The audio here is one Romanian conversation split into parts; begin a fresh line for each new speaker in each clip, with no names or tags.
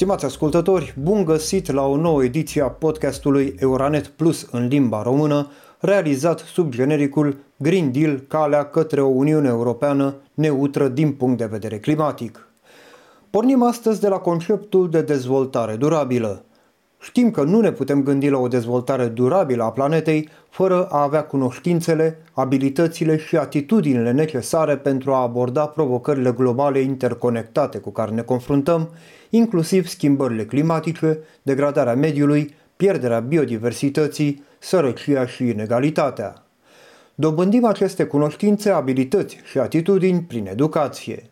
Stimați ascultători, bun găsit la o nouă ediție a podcastului Euronet Plus în limba română, realizat sub genericul Green Deal, calea către o Uniune Europeană neutră din punct de vedere climatic. Pornim astăzi de la conceptul de dezvoltare durabilă. Știm că nu ne putem gândi la o dezvoltare durabilă a planetei fără a avea cunoștințele, abilitățile și atitudinile necesare pentru a aborda provocările globale interconectate cu care ne confruntăm, inclusiv schimbările climatice, degradarea mediului, pierderea biodiversității, sărăcia și inegalitatea. Dobândim aceste cunoștințe, abilități și atitudini prin educație.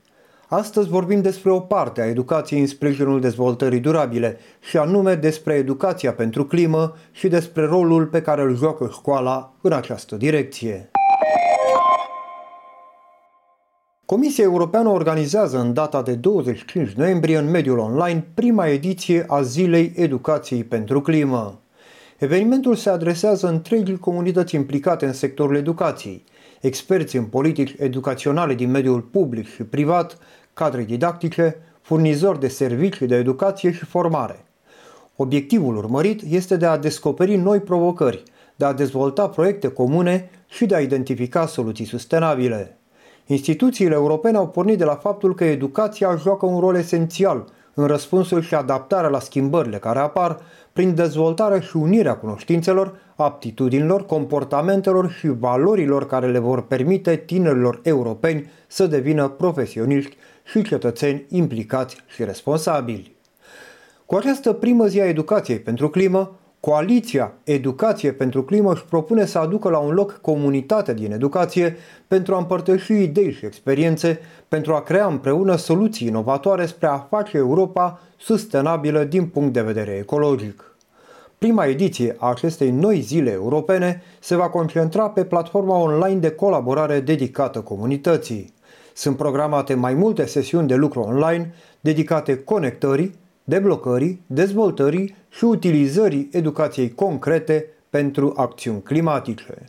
Astăzi vorbim despre o parte a educației în sprijinul dezvoltării durabile și anume despre educația pentru climă și despre rolul pe care îl joacă școala în această direcție. Comisia Europeană organizează în data de 25 noiembrie în mediul online prima ediție a Zilei Educației pentru Climă. Evenimentul se adresează întregii comunități implicate în sectorul educației, experți în politici educaționale din mediul public și privat, cadre didactice, furnizori de servicii de educație și formare. Obiectivul urmărit este de a descoperi noi provocări, de a dezvolta proiecte comune și de a identifica soluții sustenabile. Instituțiile europene au pornit de la faptul că educația joacă un rol esențial în răspunsul și adaptarea la schimbările care apar prin dezvoltarea și unirea cunoștințelor, aptitudinilor, comportamentelor și valorilor care le vor permite tinerilor europeni să devină profesioniști și cetățeni implicați și responsabili. Cu această primă zi a educației pentru climă, Coaliția Educație pentru Climă își propune să aducă la un loc comunitatea din educație pentru a împărtăși idei și experiențe, pentru a crea împreună soluții inovatoare spre a face Europa sustenabilă din punct de vedere ecologic. Prima ediție a acestei noi zile europene se va concentra pe platforma online de colaborare dedicată comunității. Sunt programate mai multe sesiuni de lucru online dedicate conectării, deblocării, dezvoltării și utilizării educației concrete pentru acțiuni climatice.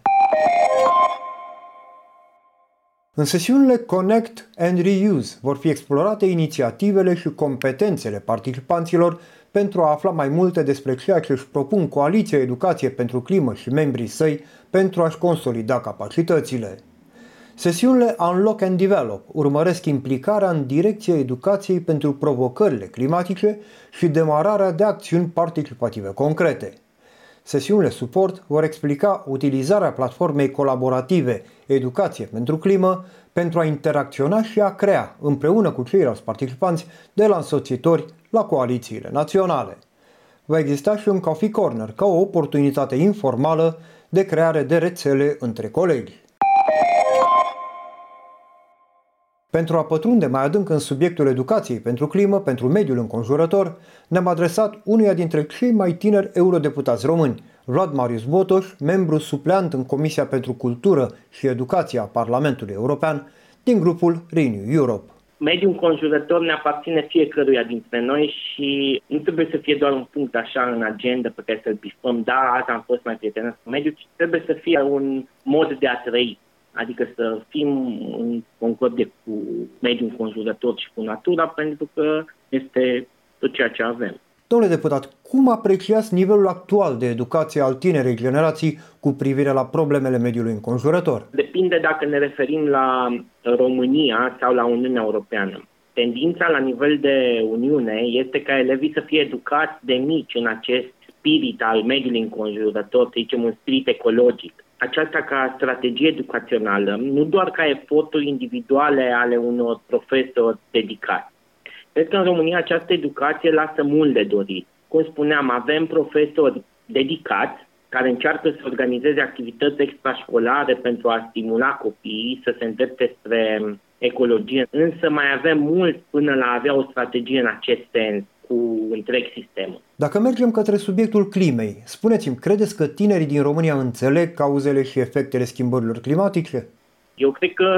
În sesiunile Connect and Reuse vor fi explorate inițiativele și competențele participanților pentru a afla mai multe despre ceea ce își propun Coaliția Educație pentru Climă și membrii săi pentru a-și consolida capacitățile. Sesiunile Unlock and Develop urmăresc implicarea în direcția educației pentru provocările climatice și demararea de acțiuni participative concrete. Sesiunile suport vor explica utilizarea platformei colaborative Educație pentru Climă pentru a interacționa și a crea, împreună cu ceilalți participanți, de la însoțitori la coalițiile naționale. Va exista și un Coffee Corner ca o oportunitate informală de creare de rețele între colegi. Pentru a pătrunde mai adânc în subiectul educației pentru climă, pentru mediul înconjurător, ne-am adresat unuia dintre cei mai tineri eurodeputați români, Vlad Marius Botoș, membru supleant în Comisia pentru Cultură și Educație a Parlamentului European din grupul Renew Europe.
Mediul înconjurător ne aparține fiecăruia dintre noi și nu trebuie să fie doar un punct așa în agenda pe care să-l bifăm, da, azi am fost mai prietenos cu mediul, ci trebuie să fie un mod de a trăi adică să fim în concordie cu mediul înconjurător și cu natura, pentru că este tot ceea ce avem.
Domnule deputat, cum apreciați nivelul actual de educație al tinerei generații cu privire la problemele mediului înconjurător?
Depinde dacă ne referim la România sau la Uniunea Europeană. Tendința la nivel de Uniune este ca elevii să fie educați de mici în acest spirit al mediului înconjurător, să zicem un spirit ecologic aceasta ca strategie educațională, nu doar ca eforturi individuale ale unor profesori dedicați. Cred că în România această educație lasă mult de dorit. Cum spuneam, avem profesori dedicați care încearcă să organizeze activități extrașcolare pentru a stimula copiii să se îndrepte spre ecologie, însă mai avem mult până la a avea o strategie în acest sens cu întreg sistemul.
Dacă mergem către subiectul climei, spuneți-mi, credeți că tinerii din România înțeleg cauzele și efectele schimbărilor climatice?
Eu cred că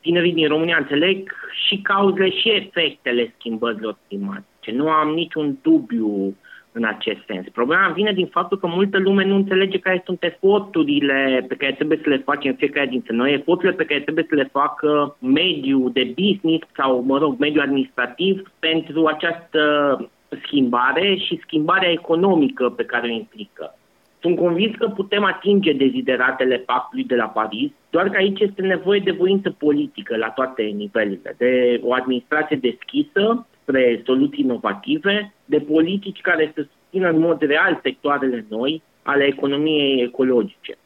tinerii din România înțeleg și cauzele și efectele schimbărilor climatice. Nu am niciun dubiu în acest sens. Problema vine din faptul că multă lume nu înțelege care sunt eforturile pe care trebuie să le facem fiecare dintre noi, eforturile pe care trebuie să le facă mediul de business sau, mă rog, mediul administrativ pentru această schimbare și schimbarea economică pe care o implică. Sunt convins că putem atinge dezideratele pactului de la Paris, doar că aici este nevoie de voință politică la toate nivelurile, de o administrație deschisă spre soluții inovative, de politici care să susțină în mod real sectoarele noi ale economiei ecologice.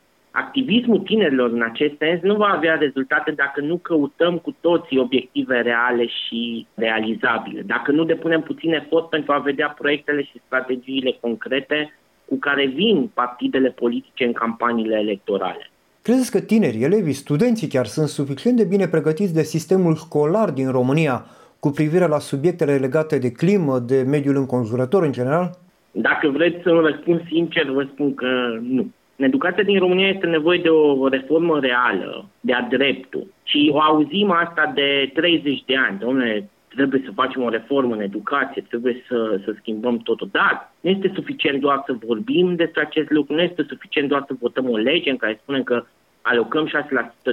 Activismul tinerilor în acest sens nu va avea rezultate dacă nu căutăm cu toții obiective reale și realizabile, dacă nu depunem puțin efort pentru a vedea proiectele și strategiile concrete cu care vin partidele politice în campaniile electorale.
Credeți că tinerii, elevii, studenții chiar sunt suficient de bine pregătiți de sistemul școlar din România cu privire la subiectele legate de climă, de mediul înconjurător în general?
Dacă vreți să răspund sincer, vă spun că nu. În educația din România este nevoie de o reformă reală, de-a dreptul. Și o auzim asta de 30 de ani. Domnule, trebuie să facem o reformă în educație, trebuie să, să schimbăm totul. Dar nu este suficient doar să vorbim despre acest lucru, nu este suficient doar să votăm o lege în care spunem că alocăm 6%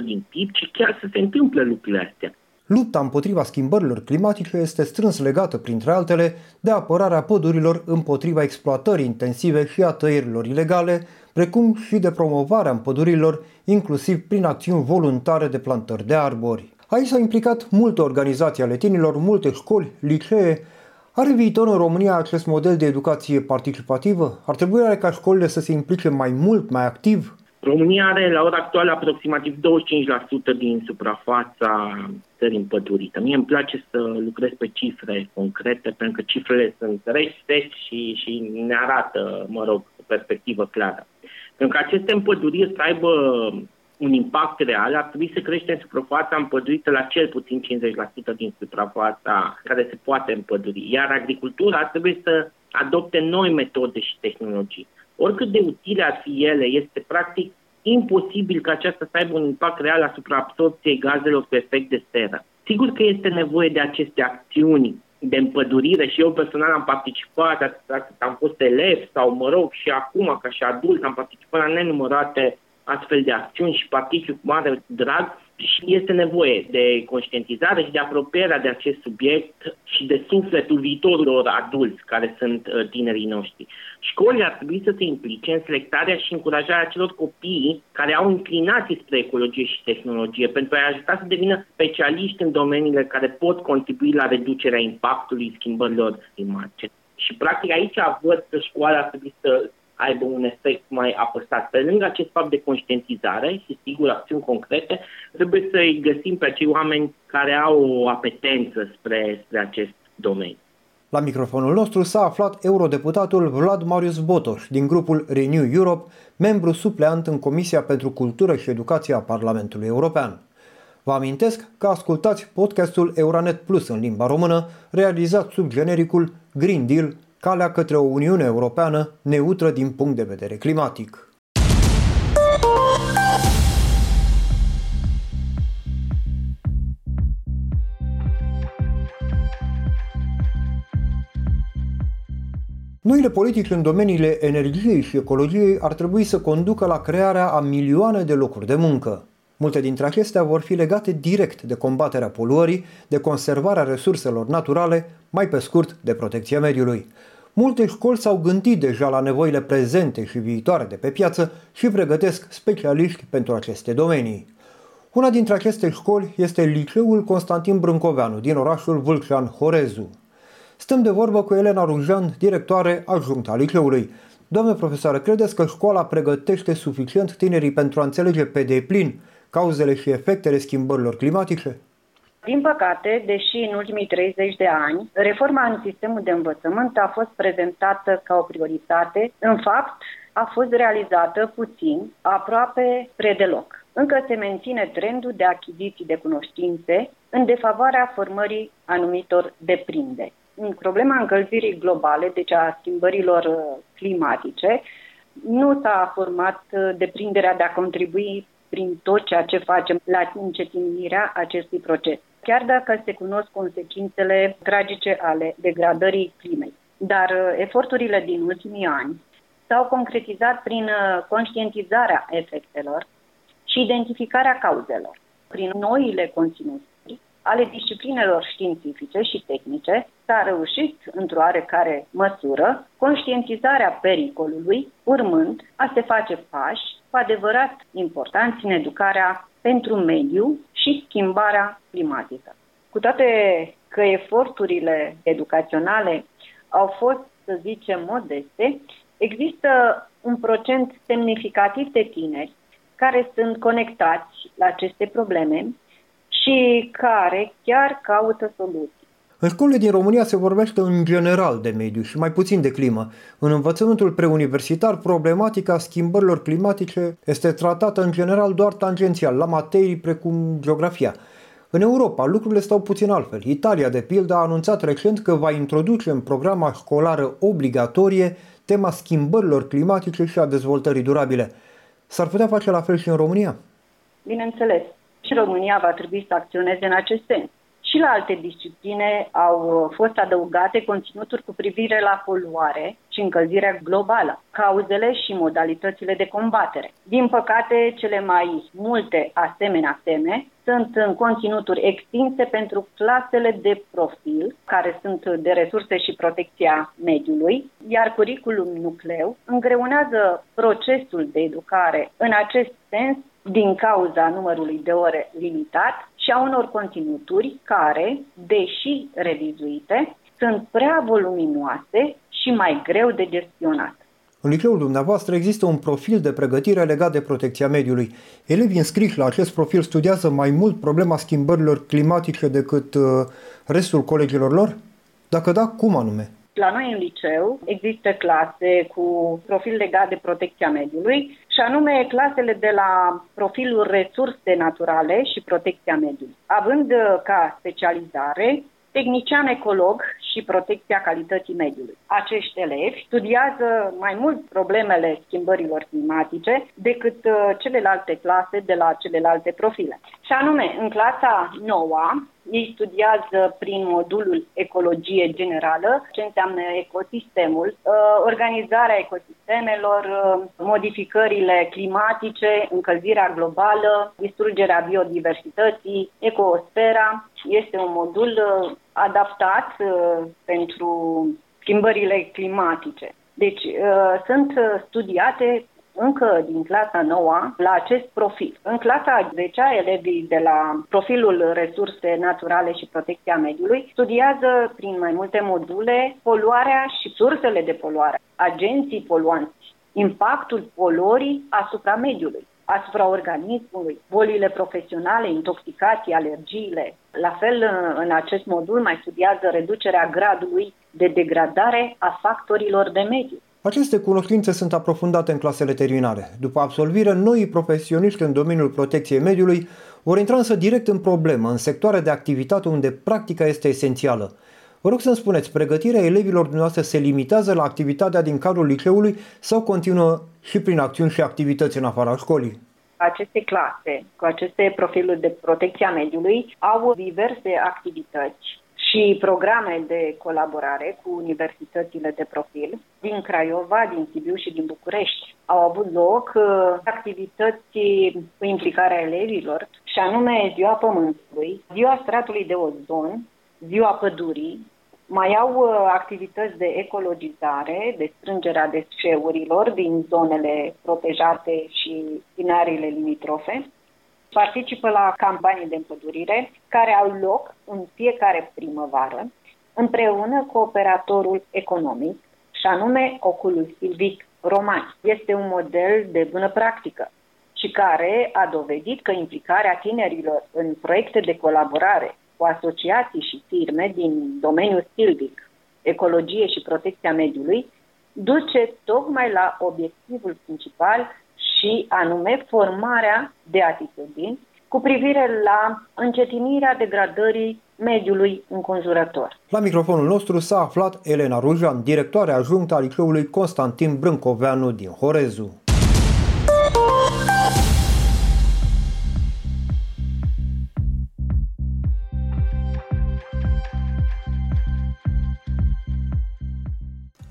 din PIB, ci chiar să se întâmple lucrurile astea.
Lupta împotriva schimbărilor climatice este strâns legată, printre altele, de apărarea pădurilor împotriva exploatării intensive și a tăierilor ilegale, precum și de promovarea pădurilor, inclusiv prin acțiuni voluntare de plantări de arbori. Aici s-au implicat multe organizații ale tinilor, multe școli, licee. Are viitor în România acest model de educație participativă? Ar trebui are ca școlile să se implice mai mult, mai activ?
România are la ora actuală aproximativ 25% din suprafața țării împădurită. Mie îmi place să lucrez pe cifre concrete, pentru că cifrele sunt rește și, și ne arată, mă rog, o perspectivă clară. Pentru că aceste împăduriri să aibă un impact real, ar trebui să creștem suprafața împădurită la cel puțin 50% din suprafața care se poate împăduri. Iar agricultura ar trebui să adopte noi metode și tehnologii. Oricât de utile ar fi ele, este practic imposibil ca aceasta să aibă un impact real asupra absorpției gazelor cu efect de seră. Sigur că este nevoie de aceste acțiuni de împădurire și eu personal am participat, atât am fost elev sau, mă rog, și acum, ca și adult, am participat la nenumărate astfel de acțiuni și particip cu mare drag și este nevoie de conștientizare și de apropierea de acest subiect și de sufletul viitorilor adulți care sunt uh, tinerii noștri. Școlile ar trebui să se implice în selectarea și încurajarea celor copii care au inclinații spre ecologie și tehnologie pentru a-i ajuta să devină specialiști în domeniile care pot contribui la reducerea impactului schimbărilor climatice. Și practic aici văd că școala ar trebui să aibă un efect mai apăsat. Pe lângă acest fapt de conștientizare și, sigur, acțiuni concrete, trebuie să-i găsim pe acei oameni care au o apetență spre, spre acest domeniu.
La microfonul nostru s-a aflat eurodeputatul Vlad Marius Botoș din grupul Renew Europe, membru supleant în Comisia pentru Cultură și Educație a Parlamentului European. Vă amintesc că ascultați podcastul Euronet Plus în limba română, realizat sub genericul Green Deal calea către o Uniune Europeană neutră din punct de vedere climatic. Noile politici în domeniile energiei și ecologiei ar trebui să conducă la crearea a milioane de locuri de muncă. Multe dintre acestea vor fi legate direct de combaterea poluării, de conservarea resurselor naturale, mai pe scurt de protecția mediului. Multe școli s-au gândit deja la nevoile prezente și viitoare de pe piață și pregătesc specialiști pentru aceste domenii. Una dintre aceste școli este Liceul Constantin Brâncoveanu din orașul Vâlcean Horezu. Stăm de vorbă cu Elena Rujan, directoare adjunctă a liceului. Doamne profesoară, credeți că școala pregătește suficient tinerii pentru a înțelege pe deplin cauzele și efectele schimbărilor climatice?
Din păcate, deși în ultimii 30 de ani, reforma în sistemul de învățământ a fost prezentată ca o prioritate, în fapt, a fost realizată puțin, aproape spre deloc. Încă se menține trendul de achiziții de cunoștințe în defavoarea formării anumitor deprinde. În problema încălzirii globale, deci a schimbărilor uh, climatice, nu s-a format uh, deprinderea de a contribui prin tot ceea ce facem la încetinirea acestui proces chiar dacă se cunosc consecințele tragice ale degradării climei. Dar uh, eforturile din ultimii ani s-au concretizat prin uh, conștientizarea efectelor și identificarea cauzelor. Prin noile conținuturi ale disciplinelor științifice și tehnice, s-a reușit, într-o oarecare măsură, conștientizarea pericolului, urmând a se face pași cu adevărat importanți în educarea pentru mediu și schimbarea climatică. Cu toate că eforturile educaționale au fost, să zicem, modeste, există un procent semnificativ de tineri care sunt conectați la aceste probleme și care chiar caută soluții.
În școlile din România se vorbește în general de mediu și mai puțin de climă. În învățământul preuniversitar, problematica schimbărilor climatice este tratată în general doar tangențial, la materii precum geografia. În Europa, lucrurile stau puțin altfel. Italia, de pildă, a anunțat recent că va introduce în programa școlară obligatorie tema schimbărilor climatice și a dezvoltării durabile. S-ar putea face la fel și în România?
Bineînțeles. Și România va trebui să acționeze în acest sens. Și la alte discipline au fost adăugate conținuturi cu privire la poluare și încălzirea globală, cauzele și modalitățile de combatere. Din păcate, cele mai multe asemenea teme sunt în conținuturi extinse pentru clasele de profil, care sunt de resurse și protecția mediului, iar curiculum nucleu îngreunează procesul de educare în acest sens din cauza numărului de ore limitat și a unor conținuturi care, deși revizuite, sunt prea voluminoase și mai greu de gestionat.
În liceul dumneavoastră există un profil de pregătire legat de protecția mediului. Elevii înscriși la acest profil studiază mai mult problema schimbărilor climatice decât uh, restul colegilor lor? Dacă da, cum anume?
La noi în liceu există clase cu profil legat de protecția mediului și anume clasele de la profilul resurse naturale și protecția mediului, având uh, ca specializare tehnician ecolog și protecția calității mediului. Acești elevi studiază mai mult problemele schimbărilor climatice decât uh, celelalte clase de la celelalte profile. Și anume, în clasa noua, ei studiază prin modulul ecologie generală, ce înseamnă ecosistemul, uh, organizarea ecosistemelor, uh, modificările climatice, încălzirea globală, distrugerea biodiversității, ecosfera. Este un modul uh, adaptat pentru schimbările climatice. Deci sunt studiate încă din clasa 9 la acest profil. În clasa 10 elevii de la profilul resurse naturale și protecția mediului studiază prin mai multe module poluarea și sursele de poluare, agenții poluanți, impactul poluării asupra mediului asupra organismului, bolile profesionale, intoxicații, alergiile. La fel, în acest modul mai studiază reducerea gradului de degradare a factorilor de mediu.
Aceste cunoștințe sunt aprofundate în clasele terminale. După absolvire, noi profesioniști în domeniul protecției mediului vor intra însă direct în problemă, în sectoare de activitate unde practica este esențială. Vă rog să-mi spuneți, pregătirea elevilor dumneavoastră se limitează la activitatea din cadrul liceului sau continuă și prin acțiuni și activități în afara școlii?
Aceste clase, cu aceste profiluri de protecție a mediului, au diverse activități și programe de colaborare cu universitățile de profil din Craiova, din Sibiu și din București. Au avut loc uh, activități cu implicarea elevilor și anume Ziua Pământului, Ziua Stratului de Ozon, Ziua Pădurii, mai au uh, activități de ecologizare, de strângerea deșeurilor din zonele protejate și din arile limitrofe participă la campanii de împădurire care au loc în fiecare primăvară împreună cu operatorul economic și anume Oculul Silvic Roman. Este un model de bună practică și care a dovedit că implicarea tinerilor în proiecte de colaborare cu asociații și firme din domeniul silvic, ecologie și protecția mediului, duce tocmai la obiectivul principal și anume formarea de atitudini cu privire la încetinirea degradării mediului înconjurător.
La microfonul nostru s-a aflat Elena Rujan, directoare ajungtă a liceului Constantin Brâncoveanu din Horezu.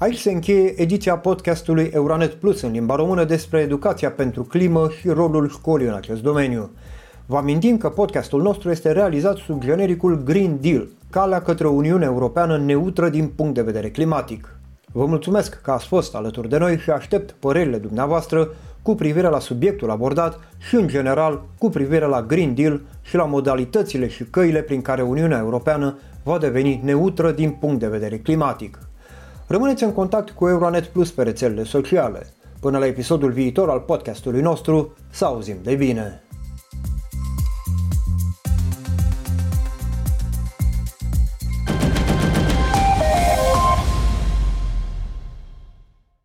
Aici se încheie ediția podcastului Euronet Plus în limba română despre educația pentru climă și rolul școlii în acest domeniu. Vă amintim că podcastul nostru este realizat sub genericul Green Deal, calea către o Uniune Europeană neutră din punct de vedere climatic. Vă mulțumesc că ați fost alături de noi și aștept părerile dumneavoastră cu privire la subiectul abordat și, în general, cu privire la Green Deal și la modalitățile și căile prin care Uniunea Europeană va deveni neutră din punct de vedere climatic. Rămâneți în contact cu Euronet Plus pe rețelele sociale. Până la episodul viitor al podcastului nostru, să auzim de bine!